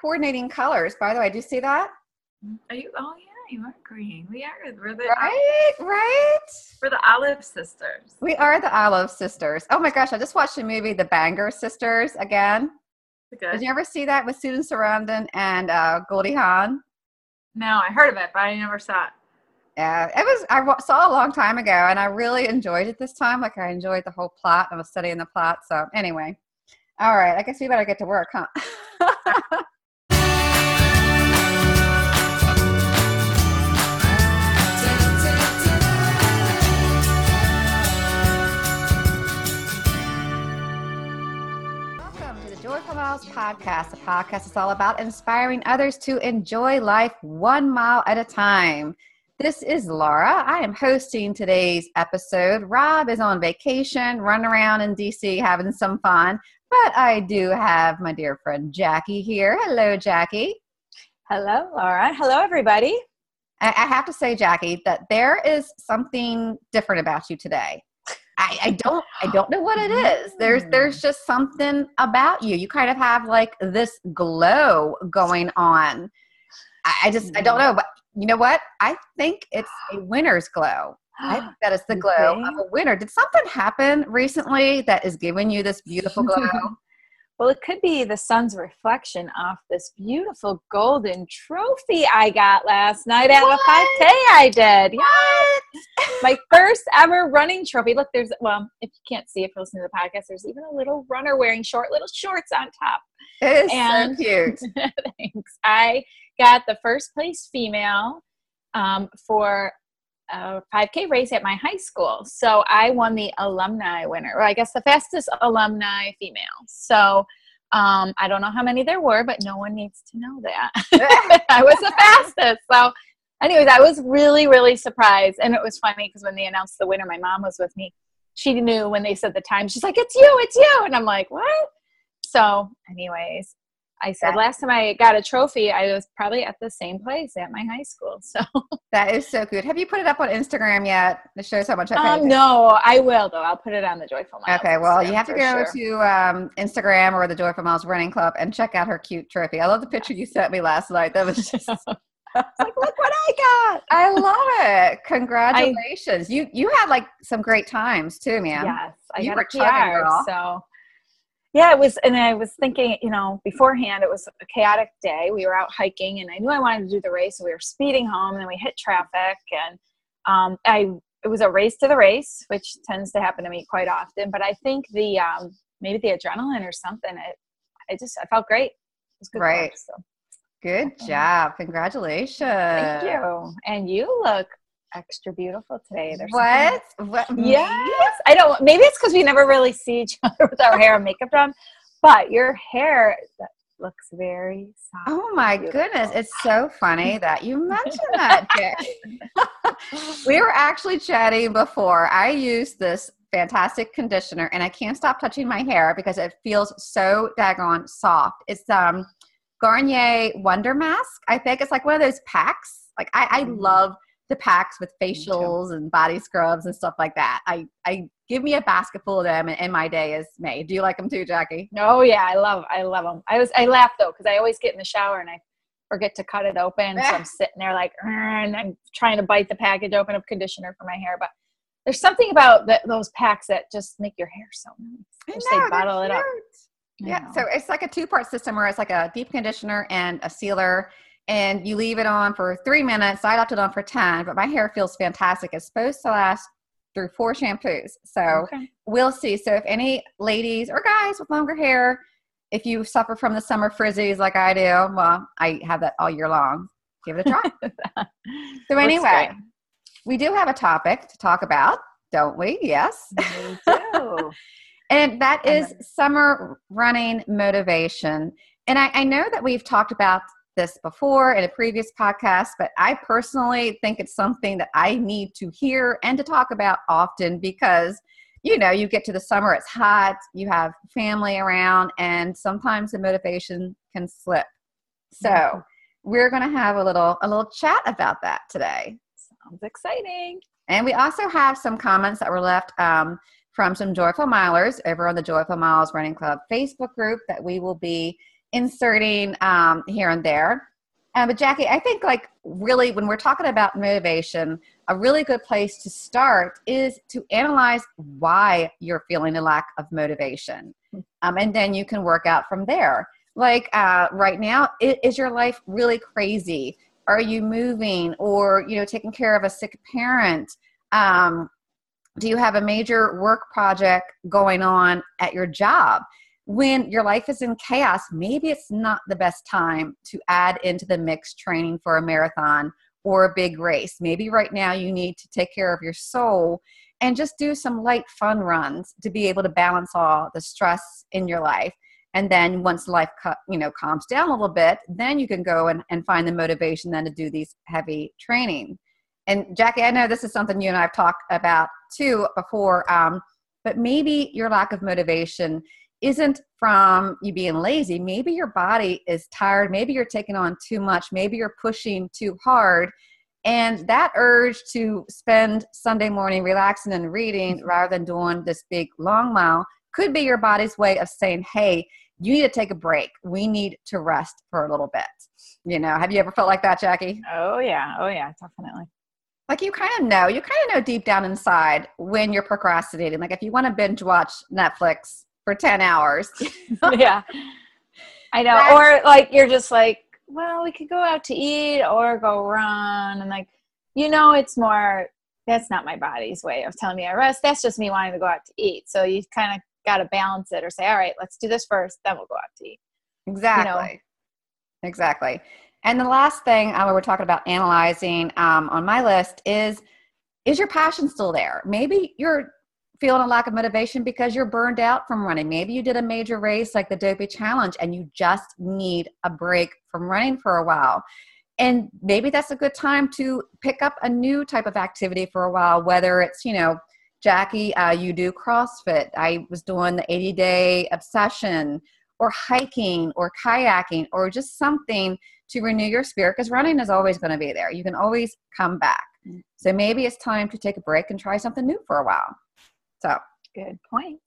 coordinating colors. By the way, do you see that? Are you? Oh yeah, you are green. We are. We're the Right, right. We're the Olive Sisters. We are the Olive Sisters. Oh my gosh, I just watched the movie The Banger Sisters again. Good. Did you ever see that with Susan Sarandon and uh, Goldie Hawn? No, I heard of it, but I never saw it. Yeah, it was. I saw a long time ago, and I really enjoyed it this time. Like I enjoyed the whole plot. I was studying the plot. So anyway, all right. I guess we better get to work, huh? Miles podcast. The podcast is all about inspiring others to enjoy life one mile at a time. This is Laura. I am hosting today's episode. Rob is on vacation, running around in DC having some fun, but I do have my dear friend Jackey here. Hello, Jackey. Hello, Laura. Hello, everybody. I have to say, Jackey, that there is something different about you today. I, I don't I don't know what it is. There's there's mm. just something about you. You kind of have like this glow going on. I, I just I don't mm. know, but you know what? I think it's a winner's glow. I think that is the glow of a winner. Did something happen recently that is giving you this beautiful glow? Well, it could be the sun's reflection off this beautiful golden trophy I got last night at What? a 5K I did. Yeah. My first ever running trophy. Look, there's, well, if you can't see if you're listening to the podcast, there's even a little runner wearing short little shorts on top. It is And- so cute. Thanks. I got the first place female um, for a 5K race at my high school. So I won the alumni winner, or I guess the fastest alumni female. So um, I don't know how many there were, but no one needs to know that. I was the fastest. So, anyways, I was really, really surprised. And it was funny because when they announced the winner, my mom was with me. She knew when they said the time. She's like, it's you, it's you. And I'm like, what? So, anyways, I said last time I got a trophy, I was probably at the same place at my high school. So, That is so good. Have you put it up on Instagram yet? It shows how much I paid um, no, I will though. I'll put it on the Joyful Miles. Okay, well, you have to go sure. to um, Instagram or the Joyful Miles Running Club and check out her cute trophy. I love the picture you sent me last night. That was just, like, look what I got. I love it. Congratulations. you you had like some great times too, man. Yes, I You got were a PR. girl. So, yeah, it was, and I was thinking, you know, beforehand, it was a chaotic day. We were out hiking, and I knew I wanted to do the race. So we were speeding home, and then we hit traffic, and um, I it was a race to the race, which tends to happen to me quite often. But I think the um, maybe the adrenaline or something. It, I just I felt great. It was good. Right. Luck, so Good job. Congratulations. thank you. And you look extra beautiful today. There's What? What? Yes. I don't maybe it's because we never really see each other with our hair and makeup done. But your hair looks very soft. Oh my Beautiful. goodness. It's so funny that you mentioned that, we were actually chatting before. I use this fantastic conditioner and I can't stop touching my hair because it feels so daggone soft. It's um Garnier Wonder Mask. I think it's like one of those packs. Like I, I Mhm. love the packs with facials and body scrubs and stuff like that. I, I give me a basket full of them and, and my day is made. Do you like them too, Jackey? Oh yeah, I love I love them. I was I laugh though because I always get in the shower and I forget to cut it open. So I'm sitting there like and I'm trying to bite the package open of conditioner for my hair. But there's something about the, those packs that just make your hair so nice. Just know, they bottle it up. Yeah, so it's like a two part system where it's like a deep conditioner and a sealer, and you leave it on for three minutes. I left it on for 10, but my hair feels fantastic. It's supposed to last through four shampoos. So Okay. we'll see. So if any ladies or guys with longer hair, if you suffer from the summer frizzies like I do, well, I have that all year long. Give it a try. so anyway, we do have a topic to talk about, don't we? Yes. We do. And that is summer running motivation. And I, I know that we've talked about this before in a previous podcast, but I personally think it's something that I need to hear and to talk about often because, you know, you get to the summer, it's hot, you have family around, and sometimes the motivation can slip. So Mhm. we're going to have a little a little chat about that today. Sounds exciting. And we also have some comments that were left um, from some Joyful Milers over on the Joyful Miles Running Club Facebook group that we will be inserting um, here and there. Uh, but Jackey, I think like really when we're talking about motivation, a really good place to start is to analyze why you're feeling a lack of motivation, um, and then you can work out from there. Like uh, right now, is your life really crazy? Are you moving, or you know, taking care of a sick parent? Um, do you have a major work project going on at your job? When your life is in chaos, maybe it's not the best time to add into the mix training for a marathon or a big race. Maybe right now you need to take care of your soul and just do some light fun runs to be able to balance all the stress in your life. And then once life you know calms down a little bit, then you can go and, and find the motivation then to do these heavy training. And Jackey, I know this is something you and I've talked about too before, um, but maybe your lack of motivation isn't from you being lazy. Maybe your body is tired. Maybe you're taking on too much. Maybe you're pushing too hard. And that urge to spend Sunday morning relaxing and reading mm-hmm. rather than doing this big long mile could be your body's way of saying, hey, you need to take a break. We need to rest for a little bit. You know, have you ever felt like that, Jackey? Oh, yeah. Oh, yeah, definitely. Like you kind of know, you kind of know deep down inside when you're procrastinating. Like if you want to binge watch Netflix for 10 hours. yeah. I know. That's, or like you're just like, well, we could go out to eat or go run. And like, you know, it's more, that's not my body's way of telling me I rest. That's just me wanting to go out to eat. So you kind of got to balance it or say, all right, let's do this first, then we'll go out to eat. Exactly. You know? Exactly. And the last thing uh, we're talking about analyzing um, on my list is is your passion still there? Maybe you're feeling a lack of motivation because you're burned out from running. Maybe you did a major race like the Dopey Challenge and you just need a break from running for a while. And maybe that's a good time to pick up a new type of activity for a while, whether it's, you know, Jackey, uh, you do CrossFit. I was doing the 80 day obsession or hiking or kayaking or just something to renew your spirit because running is always going to be there. You can always come back. Mm. So maybe it's time to take a break and try something new for a while. So good point.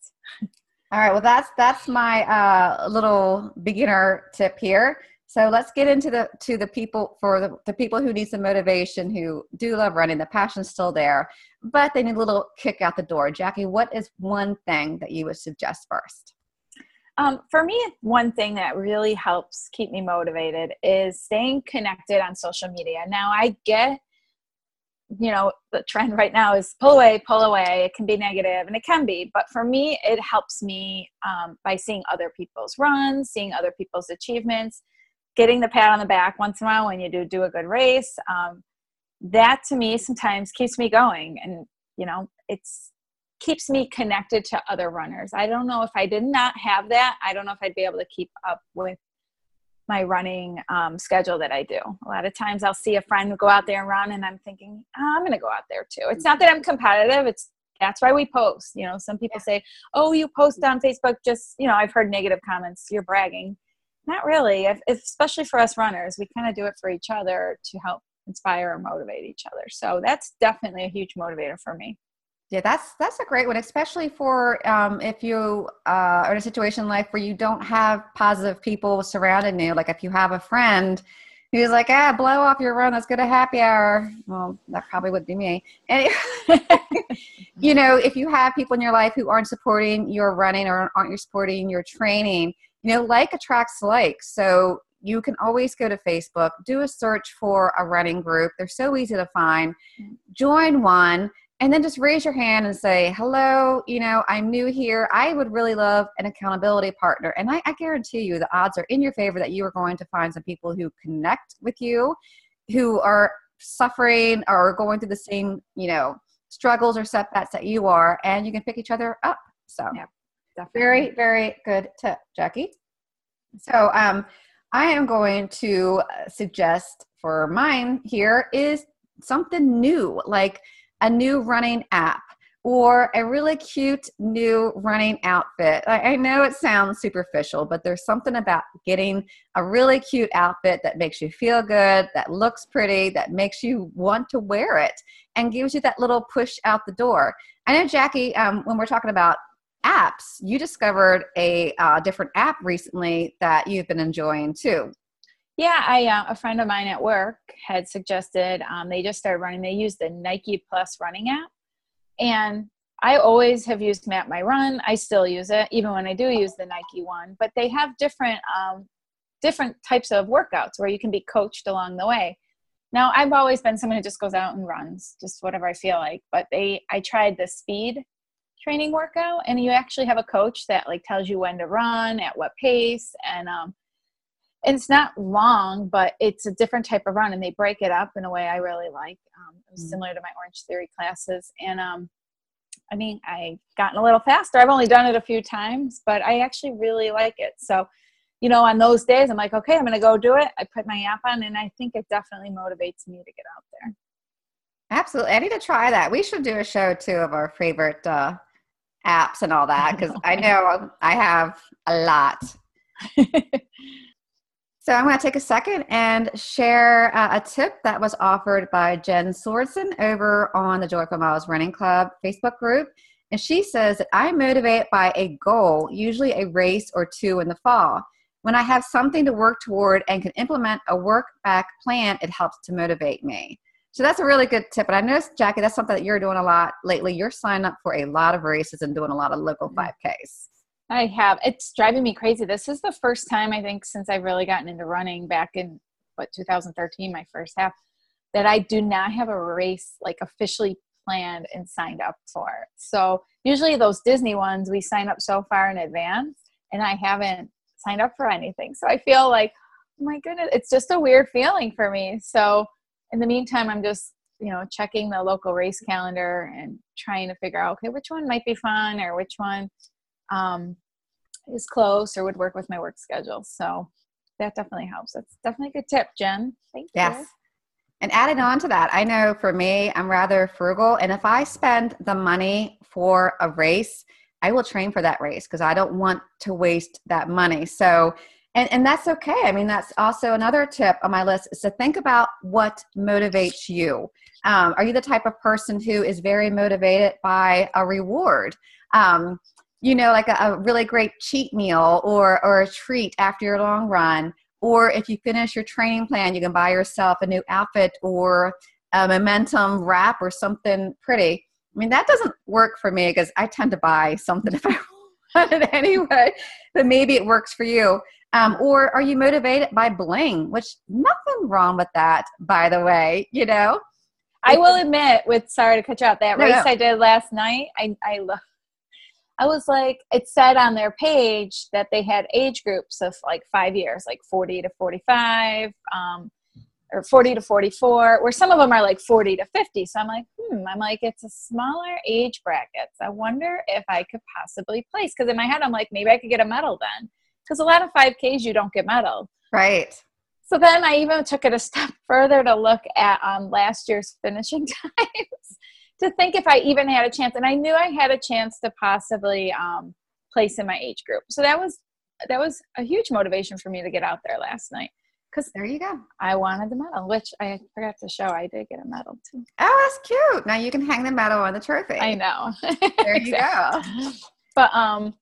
All right, well that's that's my uh, little beginner tip here. So let's get into the to the people for the, the people who need some motivation, who do love running. The passion's still there, but they need a little kick out the door. Jackey, what is one thing that you would suggest first? Um, for me, one thing that really helps keep me motivated is staying connected on social media. Now, I get you know the trend right now is pull away pull away. It can be negative and it can be but for me it helps me um, by seeing other people's runs seeing other people's achievements getting the pat on the back once in a while when you do do a good race. Um, that to me sometimes keeps me going and you know it's keeps me connected to other runners. I don't know if i did not have that. I don't know if i'd be able to keep up with my running um, schedule that I do. A lot of times I'll see a friend go out there and run, and I'm thinking, oh, I'm going to go out there too. It's not that I'm competitive. It's that's why we post. You know, some people say, "Oh, you post on Facebook." Just you know, I've heard negative comments. You're bragging. Not really. If, if, especially for us runners, we kind of do it for each other to help inspire or motivate each other. So that's definitely a huge motivator for me. Yeah, that's that's a great one, especially for um, if you uh, are in a situation in life where you don't have positive people surrounding you. Like if you have a friend who's like, "Ah, blow off your run. Let's go to happy hour." Well, that probably would be me. And you know, if you have people in your life who aren't supporting your running or aren't supporting your training, you know, like attracts like. So you can always go to Facebook, do a search for a running group. They're so easy to find. Mm. Join one and then just raise your hand and say hello you know i'm new here. I would really love an accountability partner. And I, I, guarantee you the odds are in your favor that you are going to find some people who connect with you who are suffering or going through the same you know struggles or setbacks that you are and you can pick each other up. So yeah, very very good tip Jackey. So um i am going to suggest for mine here is something new like a new running app or a really cute new running outfit. I, know it sounds superficial, but there's something about getting a really cute outfit that makes you feel good, that looks pretty, that makes you want to wear it, and gives you that little push out the door. I know, Jackey, um, when we're talking about apps. You discovered a uh, different app recently that you've been enjoying too. Yeah, I uh, a friend of mine at work had suggested um, they just started running. They use the Nike Plus running app, and I always have used Map My Run. I still use it, even when I do use the Nike one. But they have different um, different types of workouts where you can be coached along the way. Now, I've always been someone who just goes out and runs, just whatever I feel like. But they, I tried the speed training workout, and you actually have a coach that like tells you when to run, at what pace, and um, and it's not long, but it's a different type of run, and they break it up in a way I really like. Um, it was mm. similar to my Orange Theory classes, and um, I mean, I've gotten a little faster. I've only done it a few times, but I actually really like it. So, you know, on those days, I'm like, okay, I'm going to go do it. I put my app on, and I think it definitely motivates me to get out there. Absolutely, I need to try that. We should do a show too of our favorite uh, apps and all that because I know I have a lot. So I'm going to take a second and share uh, a tip that was offered by Jen Sorensen over on the Joyful Miles Running Club Facebook group. And she says that I motivate by a goal, usually a race or two in the fall. When I have something to work toward and can implement a work back plan, it helps to motivate me. So that's a really good tip. And I noticed, Jackey, that's something that you're doing a lot lately. You're signing up for a lot of races and doing a lot of local 5Ks. I have. It's driving me crazy. This is the first time I think since I've really gotten into running back in what 2013, my first half, that I do not have a race like officially planned and signed up for. So usually those Disney ones we sign up so far in advance, and I haven't signed up for anything. So I feel like, oh my goodness, it's just a weird feeling for me. So in the meantime, I'm just you know checking the local race calendar and trying to figure out okay which one might be fun or which one um, is close or would work with my work schedule. So that definitely helps. That's definitely a good tip, Jen. Thank yes. you. And added on to that, I know for me, I'm rather frugal. And if I spend the money for a race, I will train for that race because I don't want to waste that money. So, and, and that's okay. I mean, that's also another tip on my list is to think about what motivates you. Um, are you the type of person who is very motivated by a reward? Um, you know, like a, a really great cheat meal or or a treat after your long run. Or if you finish your training plan, you can buy yourself a new outfit or a momentum wrap or something pretty. I mean, that doesn't work for me because I tend to buy something if I want it anyway. But maybe it works for you. Um, or are you motivated by bling? Which nothing wrong with that, by the way. You know. I will admit, with sorry to cut you out, that no, race no. I did last night, I I love I was like, it said on their page that they had age groups of like five years, like 40 to 45, um, or 40 to 44, where some of them are like 40 to 50. So I'm like, hmm, I'm like, it's a smaller age brackets. I wonder if I could possibly place. Because in my head, I'm like, maybe I could get a medal then. Because a lot of 5Ks, you don't get medal. Right. So then I even took it a step further to look at um, last year's finishing times to think if I even had a chance. And I knew I had a chance to possibly um, place in my age group. So that was that was a huge motivation for me to get out there last night. Because there you go. I wanted the medal, which I forgot to show. I did get a medal too. Oh, that's cute. Now you can hang the medal on the trophy. I know. There you go. But um,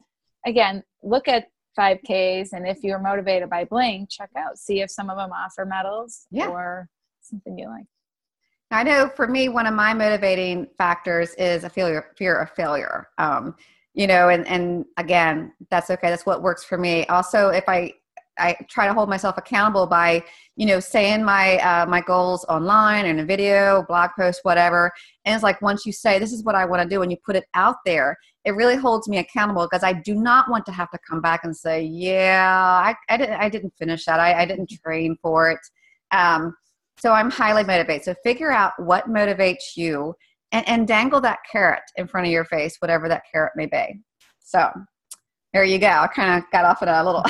again, look at 5Ks, and if you're motivated by Bling, check out, see if some of them offer medals yeah. or something you like. I know for me, one of my motivating factors is a failure, fear of failure. Um, you know, and and again, that's okay. That's what works for me. Also, if I I try to hold myself accountable by you know saying my uh, my goals online in a video, blog post, whatever. And it's like once you say this is what I want to do, and you put it out there, it really holds me accountable because I do not want to have to come back and say, yeah, I I didn't I didn't finish that. I, I didn't train for it. Um, so I'm highly motivated. So figure out what motivates you and, and dangle that carrot in front of your face, whatever that carrot may be. So there you go. I kind of got off in a little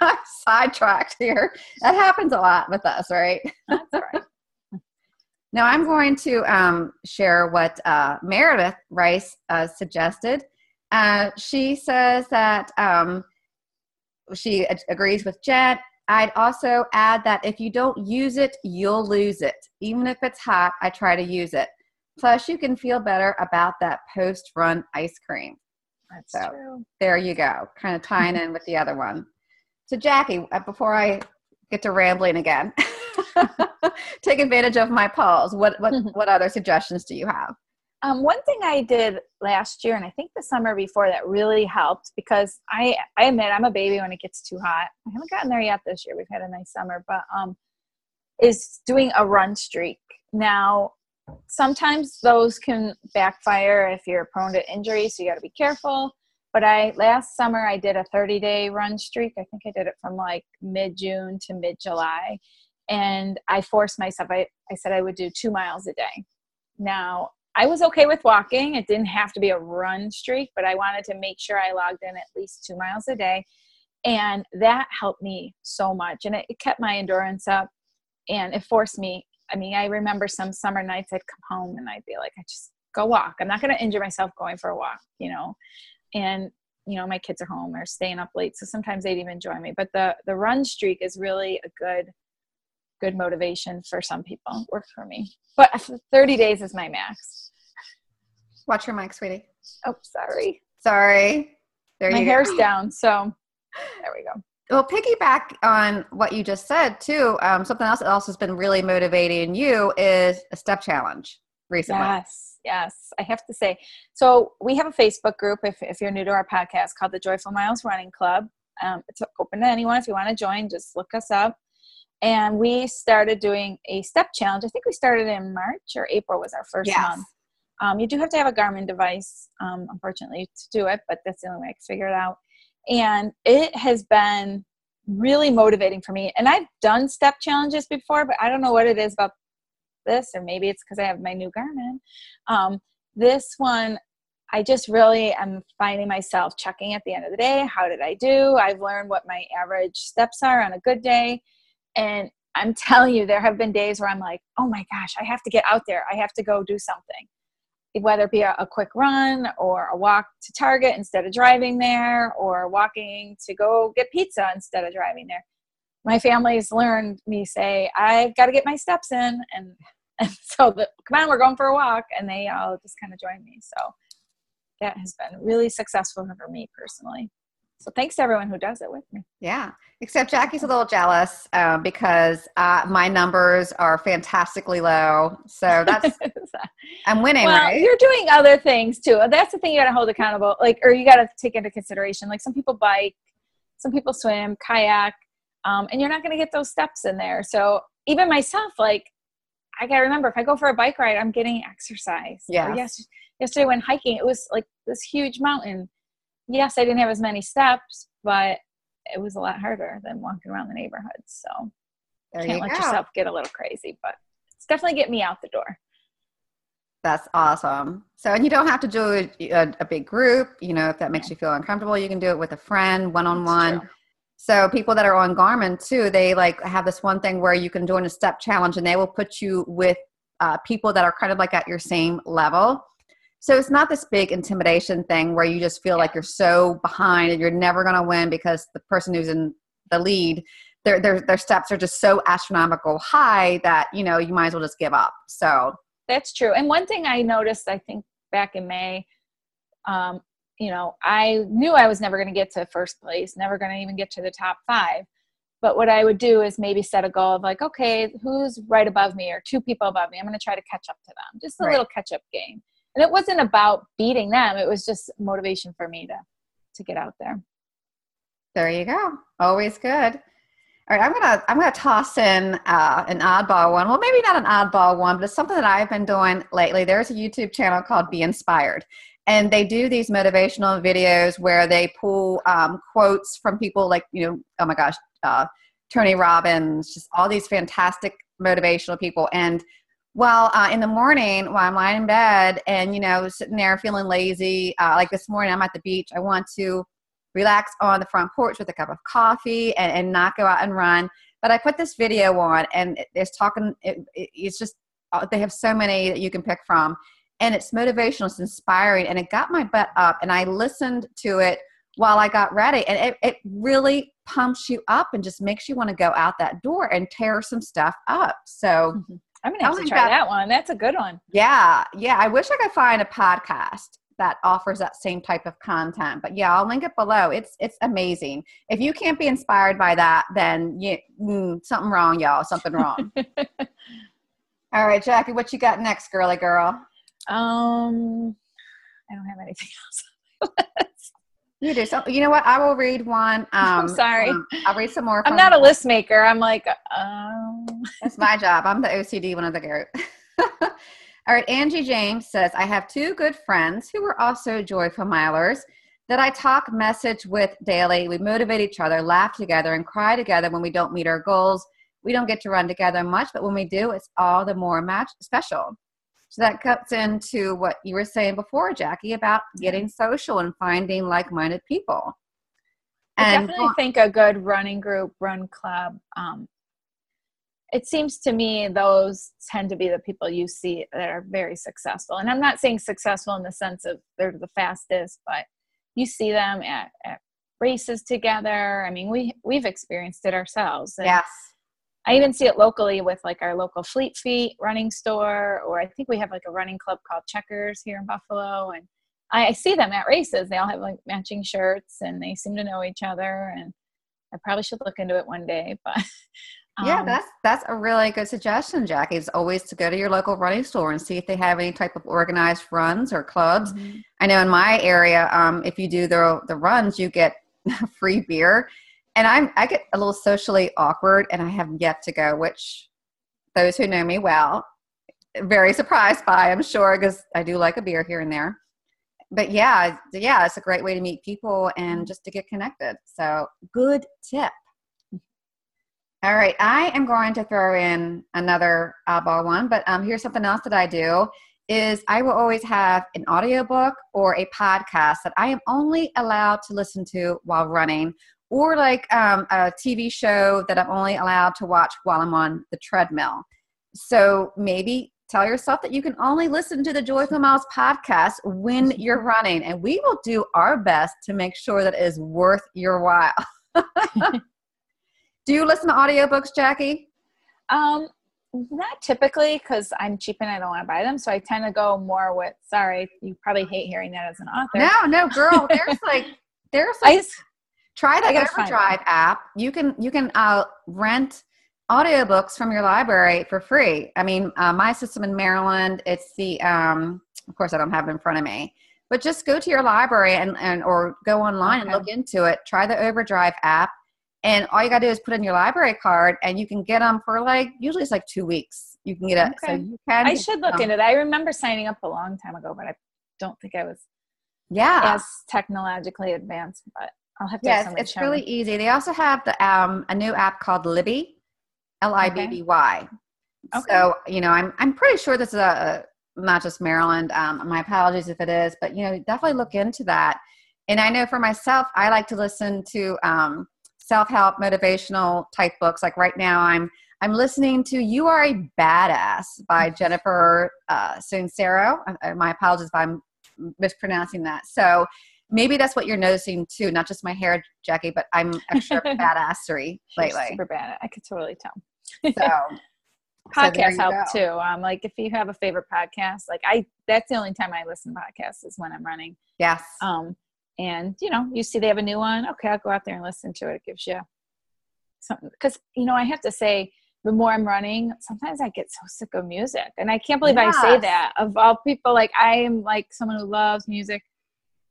sidetracked here. That happens a lot with us, right? That's right. now I'm going to um, share what uh, Meredith Rice uh, suggested. Uh, she says that um, she agrees with Jen I'd also add that if you don't use it, you'll lose it. Even if it's hot, I try to use it. Plus, you can feel better about that post run ice cream. That's So- true. There you go. Kind of tying in with the other one. So, Jackey, uh, before I get to rambling again, take advantage of my pause. What what what other suggestions do you have? Um, one thing I did last year, and I think the summer before, that really helped because I I admit I'm a baby when it gets too hot. I haven't gotten there yet this year. We've had a nice summer, but um, is doing a run streak. Now, sometimes those can backfire if you're prone to injury, so you got to be careful. But I last summer I did a 30 day run streak. I think I did it from like mid June to mid July, and I forced myself. I I said I would do two miles a day. Now I was okay with walking. It didn't have to be a run streak, but I wanted to make sure I logged in at least two miles a day. And that helped me so much. And it, it kept my endurance up and it forced me. I mean, I remember some summer nights I'd come home and I'd be like, I just go walk. I'm not going to injure myself going for a walk, you know? And, you know, my kids are home or staying up late. So sometimes they'd even join me. But the, the run streak is really a good, good motivation for some people. Worked for me. But 30 days is my max. Watch your mic, sweetie. Oh, sorry. Sorry. There My hair's go. down, so there we go. Well, piggyback on what you just said too. Um, something else that also has been really motivating you is a step challenge recently. Yes, yes. I have to say. So we have a Facebook group. If if you're new to our podcast, called the Joyful Miles Running Club. Um, it's open to anyone. If you want to join, just look us up. And we started doing a step challenge. I think we started in March or April was our first Yes. month. Um, you do have to have a Garmin device, um, unfortunately, to do it, but that's the only way I can figure it out. And it has been really motivating for me. And I've done step challenges before, but I don't know what it is about this, or maybe it's because I have my new Garmin. Um, this one, I just really am finding myself checking at the end of the day. How did I do? I've learned what my average steps are on a good day. And I'm telling you, there have been days where I'm like, oh my gosh, I have to get out there. I have to go do something. Whether it be a, a quick run or a walk to Target instead of driving there, or walking to go get pizza instead of driving there. My family's learned me say, I've got to get my steps in. And, and so, the, come on, we're going for a walk. And they all just kind of join me. So that has been really successful for me personally. So thanks to everyone who does it with me. Yeah. Except Jackey's a little jealous um, because uh, my numbers are fantastically low. So that's I'm winning, well, right? you're doing other things too. That's the thing you got to hold accountable, like, or you got to take into consideration. Like some people bike, some people swim, kayak, um, and you're not going to get those steps in there. So even myself, like, I got to remember if I go for a bike ride, I'm getting exercise. Yeah. Yes. yes. Yesterday when hiking, it was like this huge mountain. Yes, I didn't have as many steps, but it was a lot harder than walking around the neighborhood. So there can't you let go. yourself get a little crazy, but it's definitely get me out the door. That's awesome. So, and you don't have to do a, a, a big group. You know, if that makes you feel uncomfortable, you can do it with a friend, one on one. So, people that are on Garmin too, they like have this one thing where you can join a step challenge, and they will put you with uh, people that are kind of like at your same level. So it's not this big intimidation thing where you just feel like you're so behind and you're never going to win because the person who's in the lead, their their their steps are just so astronomical high that you know you might as well just give up. So That's true. And one thing I noticed, I think back in May, um, you know, I knew I was never going to get to first place, never going to even get to the top five. But what I would do is maybe set a goal of like, okay, who's right above me or two people above me? I'm going to try to catch up to them. Just a Right. little catch up game. And it wasn't about beating them. It was just motivation for me to to get out there. There you go. Always good. All right, I'm gonna I'm gonna toss in uh, an oddball one. Well, maybe not an oddball one, but it's something that I've been doing lately. There's a YouTube channel called Be Inspired, and they do these motivational videos where they pull um, quotes from people like you know, oh my gosh, uh, Tony Robbins, just all these fantastic motivational people. And well, uh, in the morning while I'm lying in bed and you know sitting there feeling lazy, uh, like this morning I'm at the beach, I want to relax on the front porch with a cup of coffee and, and not go out and run. But I put this video on, and it- it's talking. It, it- it's just uh, they have so many that you can pick from, and it's motivational, it's inspiring, and it got my butt up. And I listened to it while I got ready, and it, it really pumps you up and just makes you want to go out that door and tear some stuff up. So I'm gonna have Oh to try God. that one. That's a good one. yeah, yeah. I wish I could find a podcast that offers that same type of content. But yeah, I'll link it below. It's it's amazing. If you can't be inspired by that, then you mm, something wrong, y'all. Something wrong. All right, Jackey, what you got next, girly girl? Um, I don't have anything else. You do. So you know what? I will read one. Um, I'm sorry. um, I'll read some more. I'm not a list maker. I'm like, um, That's my job. I'm the OCD one of the group. All right, Angie James says, I have two good friends who are also joyful milers that I talk message with daily. We motivate each other, laugh together, and cry together when we don't meet our goals. We don't get to run together much, but when we do, it's all the more match special. So that cuts into what you were saying before, Jackey, about getting social and finding like-minded people. I And definitely think a good running group, run club. Um, it seems to me those tend to be the people you see that are very successful. And I'm not saying successful in the sense of they're the fastest, but you see them at, at races together. I mean, we we've experienced it ourselves. Yes, I even see it locally with like our local Fleet Feet running store, or I think we have like a running club called Checkers here in Buffalo, and I, I see them at races. They all have like matching shirts, and they seem to know each other. And I probably should look into it one day, but Yeah, um, that's that's a really good suggestion, Jackey. Is always to go to your local running store and see if they have any type of organized runs or clubs. mhm. I know in my area, um, if you do the the runs, you get free beer, and I'm I get a little socially awkward, and I have yet to go. Which those who know me well, very surprised by, I'm sure, because I do like a beer here and there. But yeah, yeah, it's a great way to meet people and just to get connected. So good tip. All right, I am going to throw in another oddball one, but um, here's something else that I do is I will always have an audiobook or a podcast that I am only allowed to listen to while running, or like um, a TV show that I'm only allowed to watch while I'm on the treadmill. So maybe tell yourself that you can only listen to the Joyful Miles podcast when you're running, and we will do our best to make sure that it is worth your while. do you listen to audiobooks, Jackey? Um, not typically because I'm cheap and I don't want to buy them, so I tend to go more with. Sorry, you probably hate hearing that as an author. No, no, girl. There's like there's I like just, try the I Overdrive app. You can you can uh, rent audiobooks from your library for free. I mean, uh, my system in Maryland, it's the um, of course I don't have it in front of me, but just go to your library and, and or go online and look into it. Try the Overdrive app, and all you gotta do is put in your library card, and you can get them for like usually it's like two weeks. You can get it, so Okay. you can. I should look into it. I remember signing up a long time ago, but I don't think I was Yeah, as technologically advanced. But I'll have to. Yes, have it's really me. easy. They also have the um a new app called Libby, L I B B Y. Okay. So you know, I'm I'm pretty sure this is a, a not just Maryland. Um, my apologies if it is, but you know, definitely look into that. And I know for myself, I like to listen to um, self-help, motivational type books. Like right now, I'm I'm listening to "You Are a Badass" by Jennifer uh, Sincero. Uh, My apologies if I'm mispronouncing that. So maybe that's what you're noticing too. Not just my hair, Jackey, but I'm extra badassery lately. super bad. I could totally tell. So, so podcasts you help go. too. Um, like if you have a favorite podcast, like I, that's the only time I listen to podcasts is when I'm running. Yes. Um, and you know, you see they have a new one. Okay, I'll go out there and listen to it. It gives you something because you know I have to say the more I'm running, sometimes I get so sick of music, and I can't believe I say that. Of all people, like I am like someone who loves music,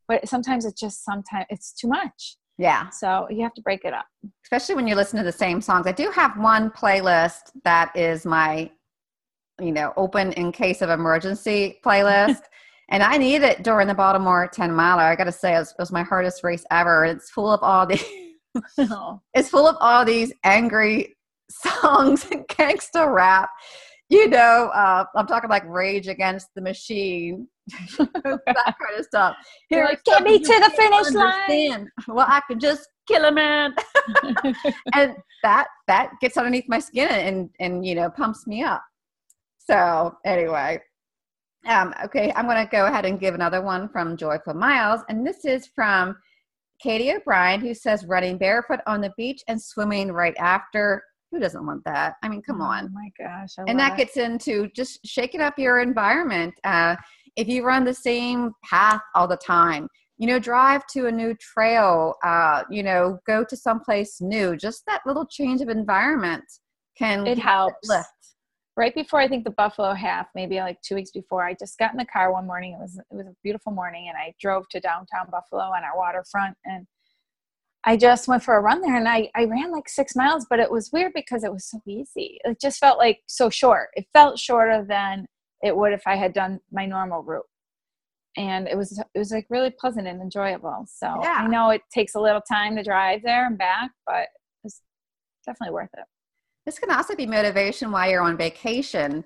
but sometimes it's just sometimes it's too much. yeah. So you have to break it up. especially when you listen to the same songs. I do have one playlist that is my, you know, open in case of emergency playlist. and I need it during the Baltimore 10 miler. I got to say, it was, it was my hardest race ever. It's full of all the, it's full of all these angry songs and gangsta rap. You know, uh, I'm talking like Rage Against the Machine, that kind of stuff. You're like, "Get me to the finish line." Well, I could just kill a man and that that gets underneath my skin and and you know pumps me up so anyway um okay i'm going to go ahead and give another one from joyful miles and this is from katie o'brien who says running barefoot on the beach and swimming right after who doesn't want that i mean come Oh on my gosh. I and that gets into just shaking up your environment uh, if you run the same path all the time, you know, drive to a new trail, uh, you know, go to someplace new. Just that little change of environment can It helps. lift. right before I think the Buffalo half, maybe like two weeks before, I just got in the car one morning. It was it was a beautiful morning, and I drove to downtown Buffalo on our waterfront, and I just went for a run there, and I I ran like six miles, but it was weird because it was so easy. It just felt like so short. It felt shorter than it would if I had done my normal route. And it was it was like really pleasant and enjoyable. So Yeah. I know it takes a little time to drive there and back, but it's definitely worth it. This can also be motivation while you're on vacation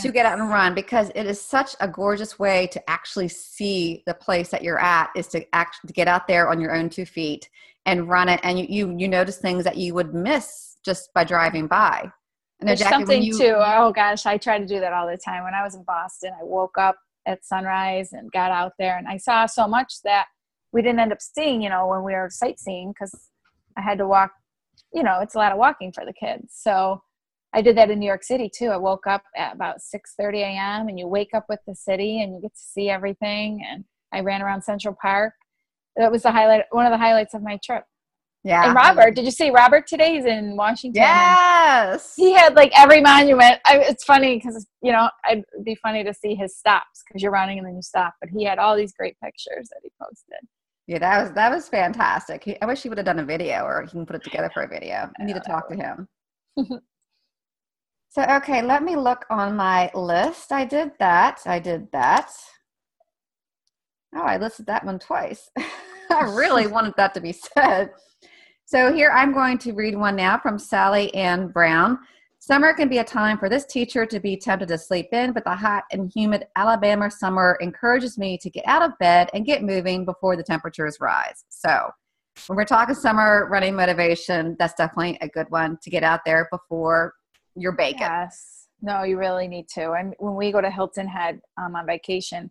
to get out and run because it is such a gorgeous way to actually see the place that you're at is to actually to get out there on your own two feet and run it and you you, you notice things that you would miss just by driving by. Know, There's Jackey, something you- too. Oh gosh, I try to do that all the time. When I was in Boston, I woke up at sunrise and got out there, and I saw so much that we didn't end up seeing. You know, when we were sightseeing, because I had to walk. You know, it's a lot of walking for the kids. So I did that in New York City too. I woke up at about 6:30 a.m. and you wake up with the city and you get to see everything. And I ran around Central Park. That was the highlight. One of the highlights of my trip. yeah. And Robert, did you see Robert today? He's in Washington. Yes. he had like every monument. I, it's funny because you know it'd be funny to see his stops because you're running and then you stop. But he had all these great pictures that he posted. Yeah, that was that was fantastic. He, I wish he would have done a video, or he can put it together for a video. I need to talk to him. so okay, let me look on my list. I did that. I did that. Oh, I listed that one twice. I really wanted that to be said. So here I'm going to read one now from Sally Ann Brown. Summer can be a time for this teacher to be tempted to sleep in, but the hot and humid Alabama summer encourages me to get out of bed and get moving before the temperatures rise. So, when we're talking summer running motivation, that's definitely a good one to get out there before you're baking. Yes, no, you really need to. And when we go to Hilton Head um, on vacation,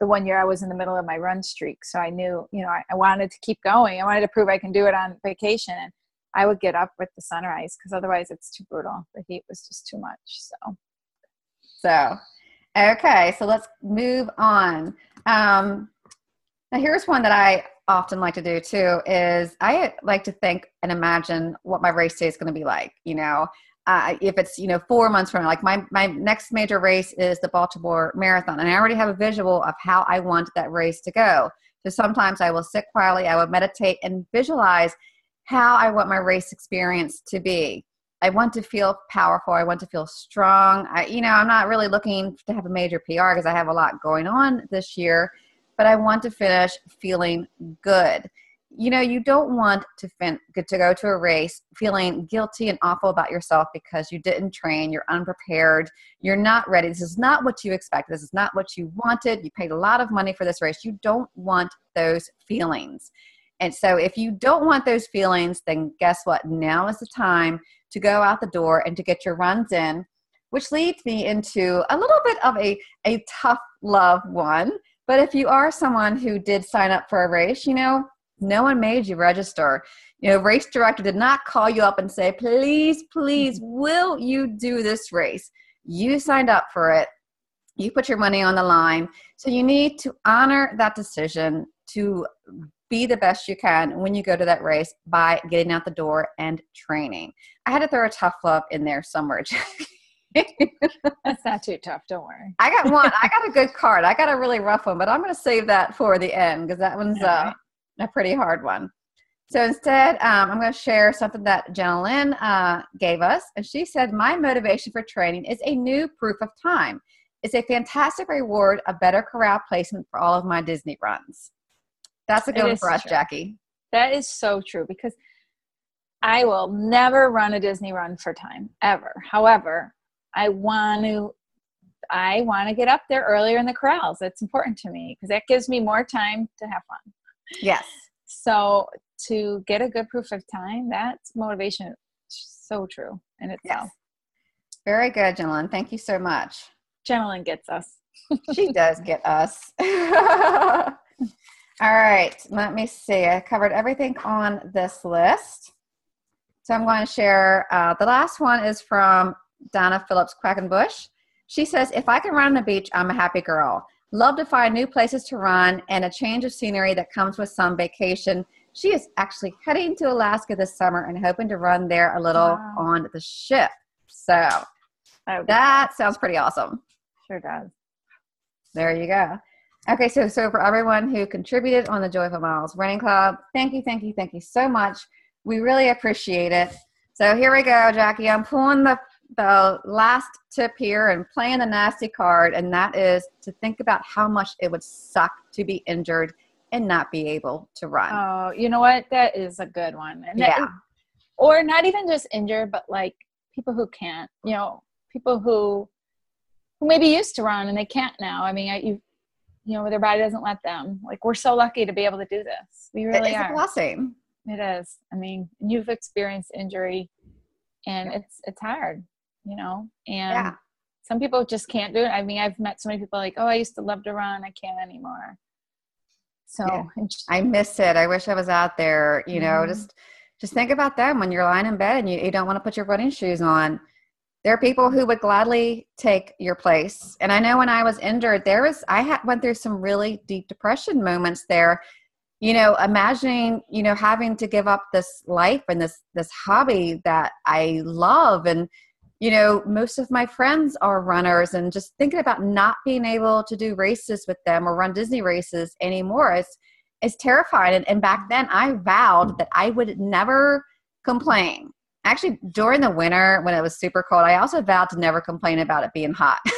the one year I was in the middle of my run streak, so I knew you know I, I wanted to keep going. I wanted to prove I can do it on vacation. And I would get up with the sunrise because otherwise it's too brutal. The heat was just too much. So So, okay, so let's move on. Um, now, here's one that I often like to do too is I like to think and imagine what my race day is going to be like. You know, uh, if it's you know four months from now, like my my next major race is the Baltimore Marathon, and I already have a visual of how I want that race to go. So sometimes I will sit quietly, I will meditate and visualize how I want my race experience to be. I want to feel powerful. I want to feel strong. I, you know, I'm not really looking to have a major PR because I have a lot going on this year, but I want to finish feeling good. You know, you don't want to fin- to go to a race feeling guilty and awful about yourself because you didn't train, you're unprepared, you're not ready. This is not what you expected. This is not what you wanted. You paid a lot of money for this race. You don't want those feelings. And so, if you don't want those feelings, then guess what? Now is the time to go out the door and to get your runs in, which leads me into a little bit of a, a tough love one. But if you are someone who did sign up for a race, you know, no one made you register. You know, race director did not call you up and say, please, please, will you do this race? You signed up for it. You put your money on the line. So you need to honor that decision to be the best you can when you go to that race by getting out the door and training. I had to throw a tough love in there somewhere. that's not too tough. Don't worry. I got one. I got a good card. I got a really rough one, but I'm going to save that for the end because that one's uh. A pretty hard one. So instead, um, I'm going to share something that Jenna Lynn uh, gave us. And she said, My motivation for training is a new proof of time. It's a fantastic reward, a better corral placement for all of my Disney runs. That's a good one for us, true. Jackey. That is so true because I will never run a Disney run for time ever. However, I want to I want to get up there earlier in the corrals. It's important to me because that gives me more time to have fun. Yes. So to get a good proof of time, that's motivation. So true in itself. Yes. Very good, Jenna Thank you so much. Jenna Lynn gets us. she does get us. All right, let me see. I covered everything on this list. So I'm going to share. Uh, the last one is from Donna Phillips Quackenbush. She says, If I can run on the beach, I'm a happy girl. Love to find new places to run and a change of scenery that comes with some vacation. She is actually heading to Alaska this summer and hoping to run there a little Wow. on the ship. So oh, That, that sounds pretty awesome. sure does. There you go. Okay, so so for everyone who contributed on the Joyful Miles Running Club, thank you, thank you, thank you so much. We really appreciate it. So here we go, Jackie. I'm pulling the the last tip here and playing the nasty card, and that is to think about how much it would suck to be injured and not be able to run. Oh, you know what? That is a good one. And that- Yeah. or not even just injured, but like people who can't. You know, people who who maybe used to run and they can't now. I mean, I, you you know, their body doesn't let them. Like we're so lucky to be able to do this. We really it's a blessing. It is. I mean, you've experienced injury, and it's it's hard. You know, and Yeah. some people just can't do it. I mean, I've met so many people like, oh, I used to love to run, I can't anymore. So Yeah. I miss it. I wish I was out there. You know, Mhm. just just think about them when you're lying in bed and you, you don't want to put your running shoes on. There are people who would gladly take your place. And I know when I was injured, there was I had went through some really deep depression moments there. You know, imagining, you know, having to give up this life and this this hobby that I love and you know, most of my friends are runners and just thinking about not being able to do races with them or run Disney races anymore is is terrifying. And, and back then I vowed that I would never complain. Actually, during the winter when it was super cold, I also vowed to never complain about it being hot.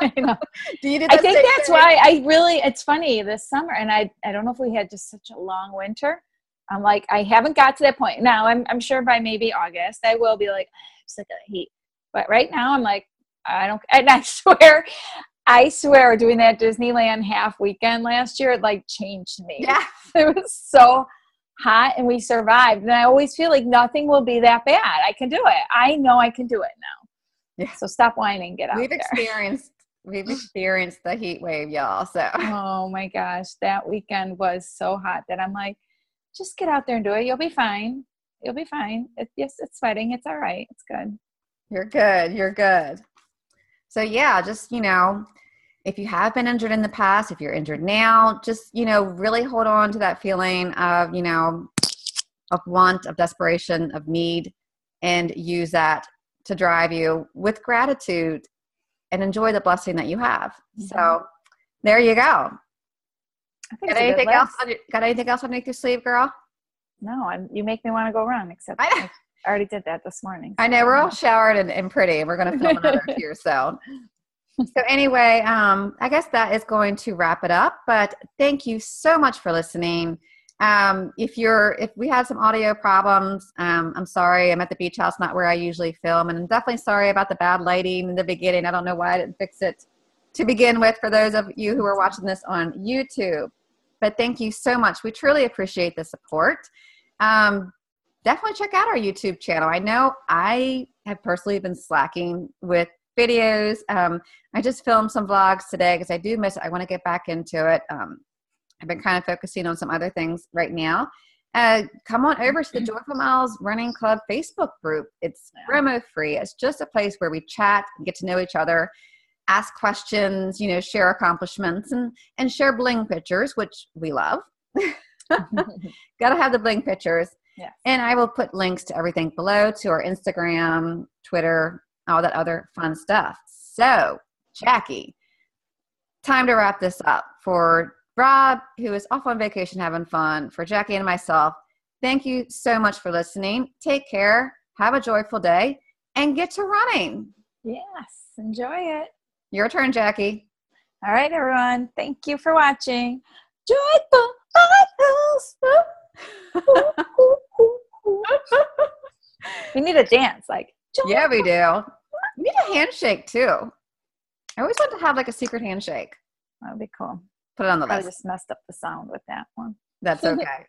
I know. do you do I think that's thing? why I really it's funny this summer and I I don't know if we had just such a long winter. I'm like I haven't got to that point. Now I'm I'm sure by maybe August I will be like sick of the heat. But right now I'm like I don't and I swear I swear doing that Disneyland half weekend last year it like changed me. Yeah. It was so hot and we survived. And I always feel like nothing will be that bad. I can do it. I know I can do it now. Yeah. So stop whining, get out We've there. experienced we've experienced the heat wave, y'all. So Oh my gosh, that weekend was so hot that I'm like, just get out there and do it. You'll be fine. You'll be fine. It, yes, it's sweating. It's all right. It's good. You're good. You're good. So yeah, just you know, if you have been injured in the past, if you're injured now, just you know, really hold on to that feeling of you know, of want, of desperation, of need, and use that to drive you with gratitude and enjoy the blessing that you have. Mm-hmm. So there you go. I think Got it's a good anything else? got anything else underneath your sleeve, girl? No, I'm, you make me want to go run. Except I- I, already did that this morning. I know we're all showered and, and pretty, and we're going to film another here soon. So anyway, um, I guess that is going to wrap it up. But thank you so much for listening. Um, if you're if we had some audio problems, um, I'm sorry. I'm at the beach house, not where I usually film, and I'm definitely sorry about the bad lighting in the beginning. I don't know why I didn't fix it to begin with. For those of you who are watching this on YouTube, but thank you so much. We truly appreciate the support. Um, definitely check out our YouTube channel. I know I have personally been slacking with videos. Um, I just filmed some vlogs today because I do miss it. I want to get back into it. Um, I've been kind of focusing on some other things right now. Uh, come on over to the Joyful Miles Running Club Facebook group. It's Yeah. promo free. It's just a place where we chat, and get to know each other, ask questions, you know, share accomplishments, and and share bling pictures, which we love. Got to have the bling pictures. Yes. And I will put links to everything below to our Instagram, Twitter, all that other fun stuff. So, Jackey, time to wrap this up. For Rob, who is off on vacation having fun, for Jackey and myself, thank you so much for listening. Take care, have a joyful day, and get to running. yes, enjoy it. Your turn, Jackey. All right, everyone. Thank you for watching. Joyful. We need a dance, like Yeah, we do. We need a handshake too. I always want to have like a secret handshake. That would be cool. Put it on the Probably list. just messed up the sound with that one. That's okay.